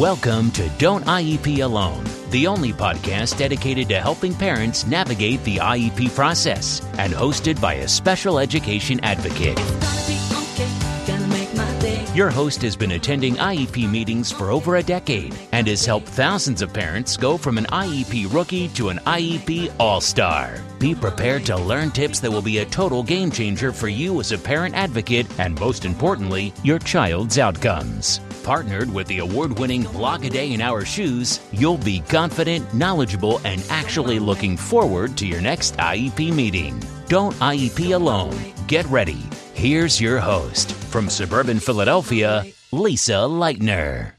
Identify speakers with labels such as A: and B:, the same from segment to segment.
A: Welcome to Don't IEP Alone, the only podcast dedicated to helping parents navigate the IEP process and hosted by a special education advocate. Your host has been attending IEP meetings for over a decade and has helped thousands of parents go from an IEP rookie to an IEP all star. Be prepared to learn tips that will be a total game changer for you as a parent advocate and, most importantly, your child's outcomes. Partnered with the award winning Block a Day in Our Shoes, you'll be confident, knowledgeable, and actually looking forward to your next IEP meeting. Don't IEP alone. Get ready. Here's your host from suburban Philadelphia, Lisa Lightner.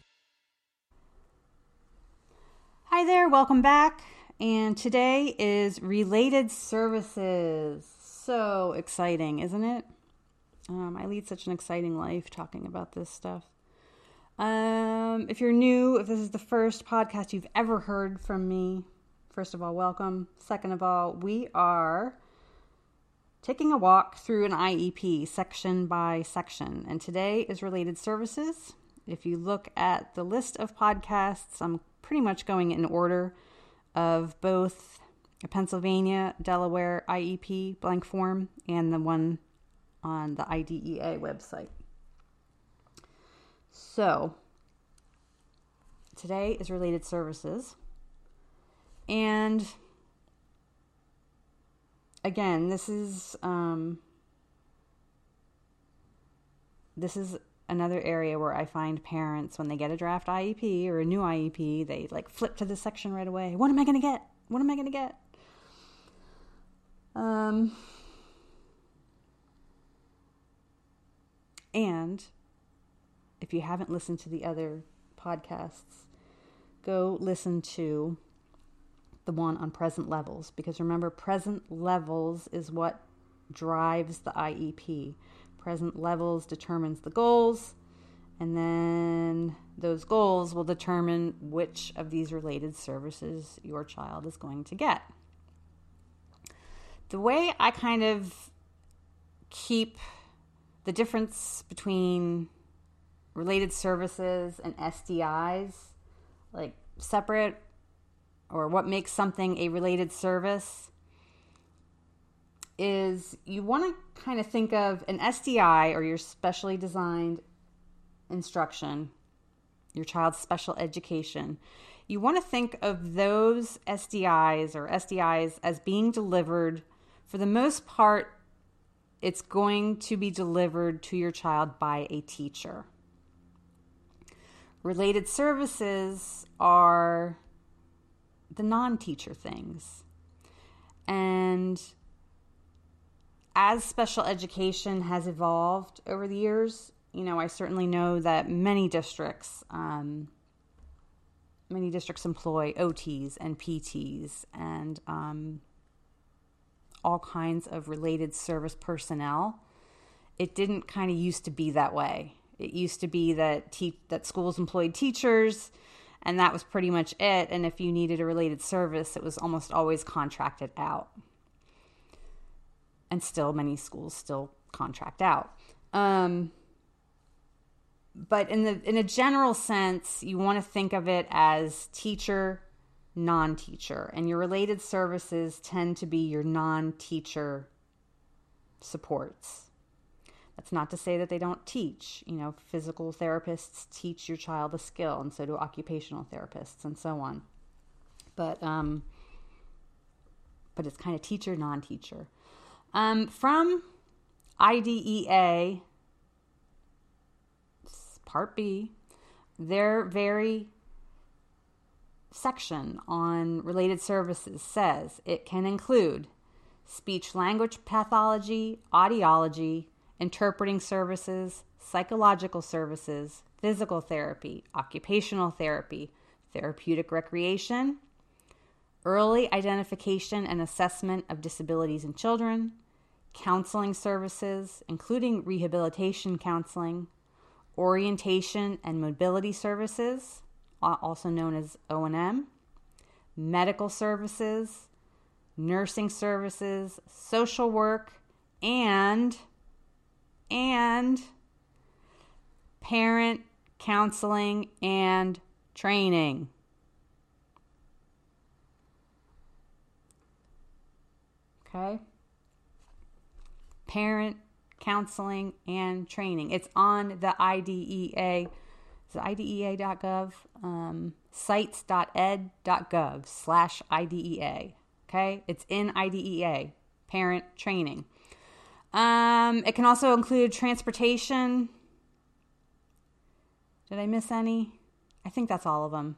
B: Hi there, welcome back. And today is related services. So exciting, isn't it? Um, I lead such an exciting life talking about this stuff. Um, if you're new, if this is the first podcast you've ever heard from me, first of all, welcome. Second of all, we are taking a walk through an IEP section by section, and today is related services. If you look at the list of podcasts, I'm pretty much going in order of both a Pennsylvania, Delaware IEP blank form and the one on the IDEA website. So, today is related services. And again, this is um, this is another area where I find parents when they get a draft IEP or a new IEP, they like flip to this section right away. What am I going to get? What am I going to get? Um, and if you haven't listened to the other podcasts, go listen to the one on present levels because remember, present levels is what drives the IEP. Present levels determines the goals, and then those goals will determine which of these related services your child is going to get. The way I kind of keep the difference between related services and SDIs like separate or what makes something a related service is you want to kind of think of an SDI or your specially designed instruction, your child's special education. You want to think of those SDIs or SDIs as being delivered for the most part it's going to be delivered to your child by a teacher. Related services are the non teacher things. And as special education has evolved over the years, you know, I certainly know that many districts, um, many districts employ OTs and PTs and um, all kinds of related service personnel. It didn't kind of used to be that way. It used to be that te- that schools employed teachers, and that was pretty much it. And if you needed a related service, it was almost always contracted out. And still, many schools still contract out. Um, but in the in a general sense, you want to think of it as teacher, non-teacher, and your related services tend to be your non-teacher supports. That's not to say that they don't teach. You know, physical therapists teach your child a skill, and so do occupational therapists, and so on. But um, but it's kind of teacher, non-teacher. Um, from IDEA, Part B, their very section on related services says it can include speech language pathology, audiology, interpreting services, psychological services, physical therapy, occupational therapy, therapeutic recreation, early identification and assessment of disabilities in children, counseling services, including rehabilitation counseling, orientation and mobility services, also known as O&M, medical services, nursing services, social work, and and parent counseling and training. Okay? Parent counseling and training. It's on the IDEA. It's IDEA.gov, um, sites.ed.gov slash IDEA. Okay? It's in IDEA, parent training. Um, it can also include transportation. Did I miss any? I think that's all of them.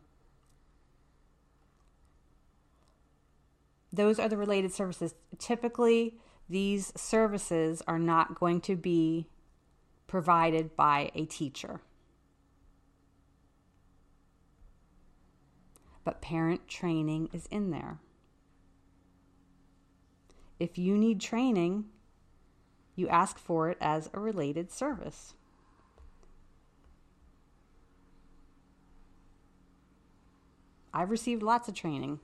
B: Those are the related services. Typically, these services are not going to be provided by a teacher. But parent training is in there. If you need training, you ask for it as a related service. I've received lots of training.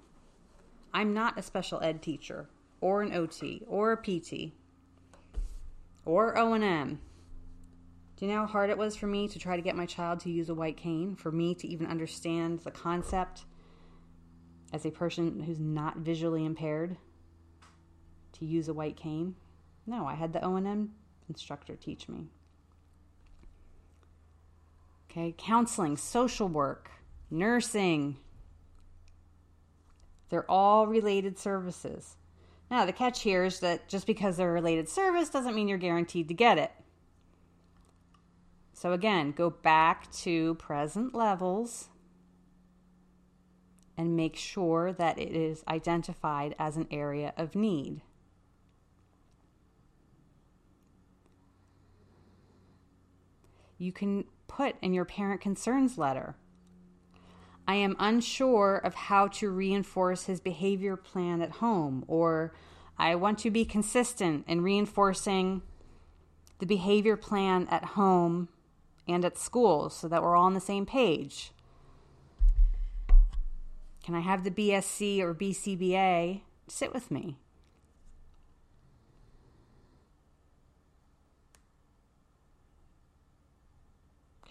B: I'm not a special ed teacher or an OT or a PT or O&M. Do you know how hard it was for me to try to get my child to use a white cane, for me to even understand the concept as a person who's not visually impaired to use a white cane? No, I had the O&M instructor teach me. Okay, counseling, social work, nursing. They're all related services. Now, the catch here is that just because they're a related service doesn't mean you're guaranteed to get it. So, again, go back to present levels and make sure that it is identified as an area of need. You can put in your parent concerns letter. I am unsure of how to reinforce his behavior plan at home, or I want to be consistent in reinforcing the behavior plan at home and at school so that we're all on the same page. Can I have the BSC or BCBA sit with me?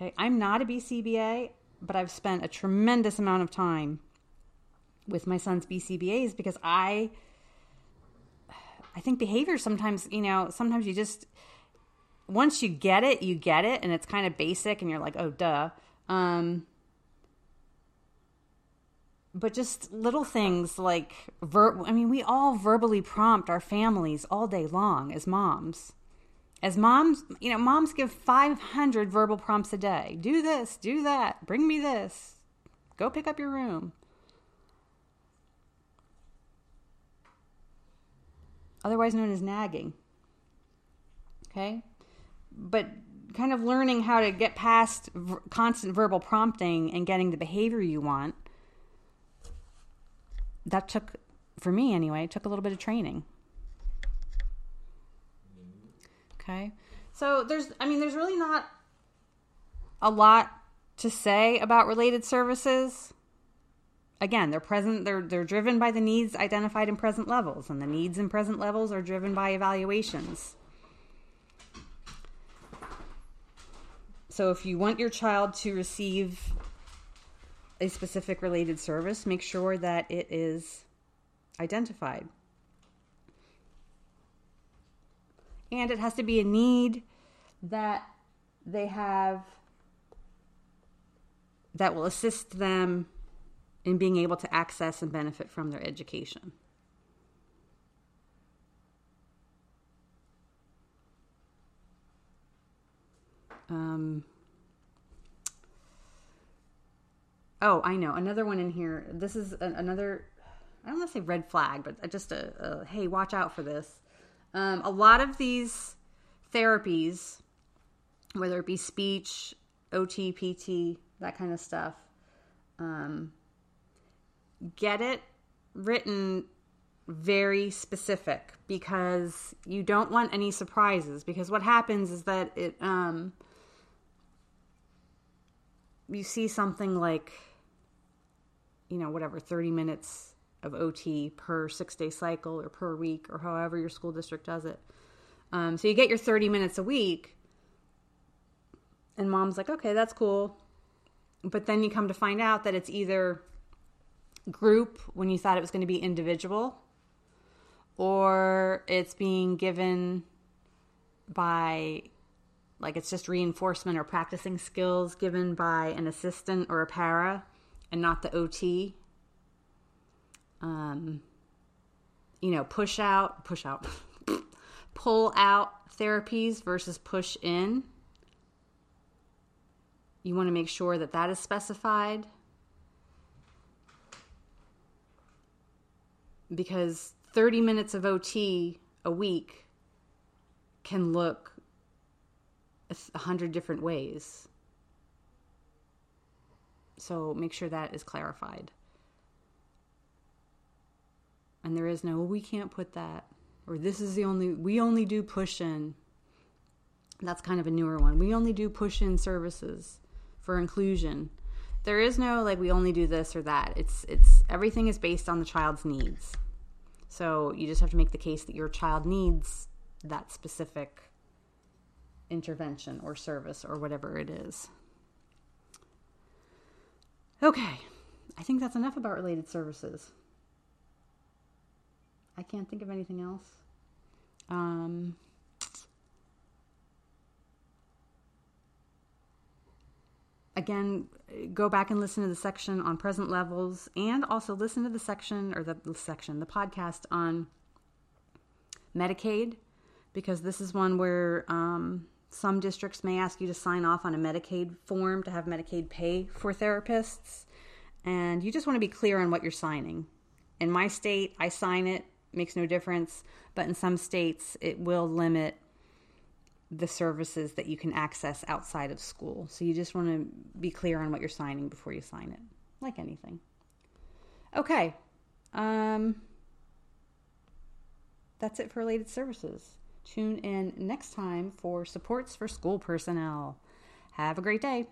B: Okay, I'm not a BCBA, but I've spent a tremendous amount of time with my son's BCBAs because I I think behavior sometimes, you know, sometimes you just once you get it, you get it and it's kind of basic and you're like, "Oh, duh." Um but just little things like ver- I mean, we all verbally prompt our families all day long as moms. As moms, you know, moms give 500 verbal prompts a day. Do this, do that, bring me this, go pick up your room. Otherwise known as nagging. Okay? But kind of learning how to get past constant verbal prompting and getting the behavior you want, that took, for me anyway, took a little bit of training. Okay. So there's, I mean, there's really not a lot to say about related services. Again, they're present, they're, they're driven by the needs identified in present levels, and the needs in present levels are driven by evaluations. So if you want your child to receive a specific related service, make sure that it is identified. And it has to be a need that they have that will assist them in being able to access and benefit from their education. Um, oh, I know. Another one in here. This is another, I don't want to say red flag, but just a, a hey, watch out for this. Um, a lot of these therapies, whether it be speech, OT, PT, that kind of stuff, um, get it written very specific because you don't want any surprises. Because what happens is that it, um, you see something like, you know, whatever, 30 minutes of OT per six day cycle or per week or however your school district does it. Um, so you get your 30 minutes a week, and mom's like, okay, that's cool. but then you come to find out that it's either group when you thought it was going to be individual, or it's being given by like it's just reinforcement or practicing skills given by an assistant or a para and not the OT. Um, you know, push out, push out, pull out therapies versus push in. You want to make sure that that is specified because 30 minutes of OT a week can look a hundred different ways. So make sure that is clarified. And there is no, we can't put that, or this is the only, we only do push in. That's kind of a newer one. We only do push in services for inclusion. There is no like we only do this or that. It's it's everything is based on the child's needs. So you just have to make the case that your child needs that specific intervention or service or whatever it is. Okay, I think that's enough about related services. I can't think of anything else. Um, again, go back and listen to the section on present levels and also listen to the section or the, section, the podcast on Medicaid, because this is one where um, some districts may ask you to sign off on a Medicaid form to have Medicaid pay for therapists. And you just want to be clear on what you're signing. In my state, I sign it, makes no difference. But in some states, it will limit the services that you can access outside of school. So you just want to be clear on what you're signing before you sign it, like anything. Okay. Um, that's it for related services. Tune in next time for supports for school personnel. Have a great day.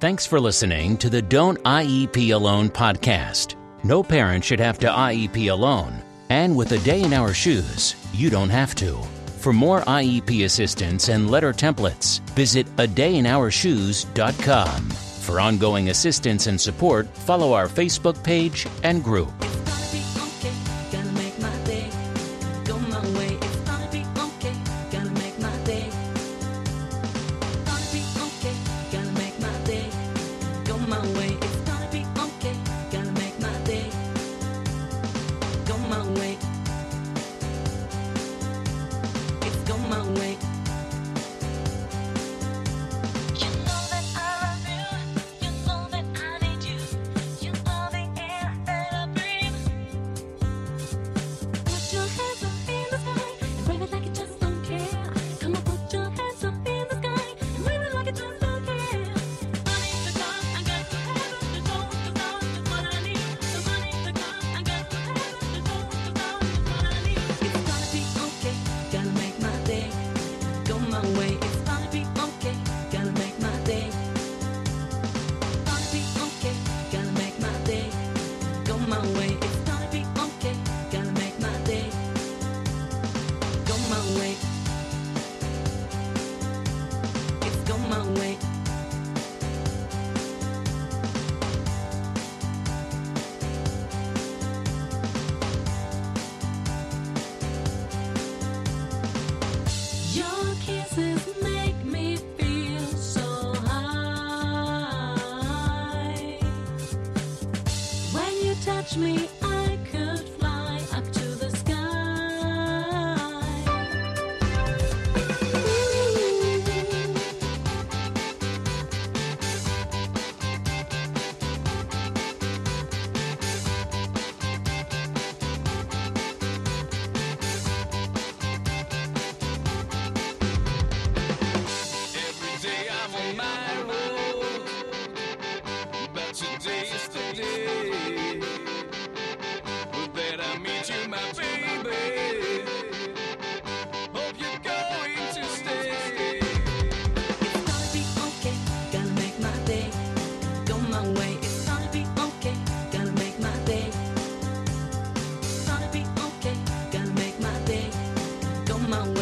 A: Thanks for listening to the Don't IEP Alone podcast. No parent should have to IEP alone. And with a day in our shoes, you don't have to. For more IEP assistance and letter templates, visit adayinourshoes.com. For ongoing assistance and support, follow our Facebook page and group. mão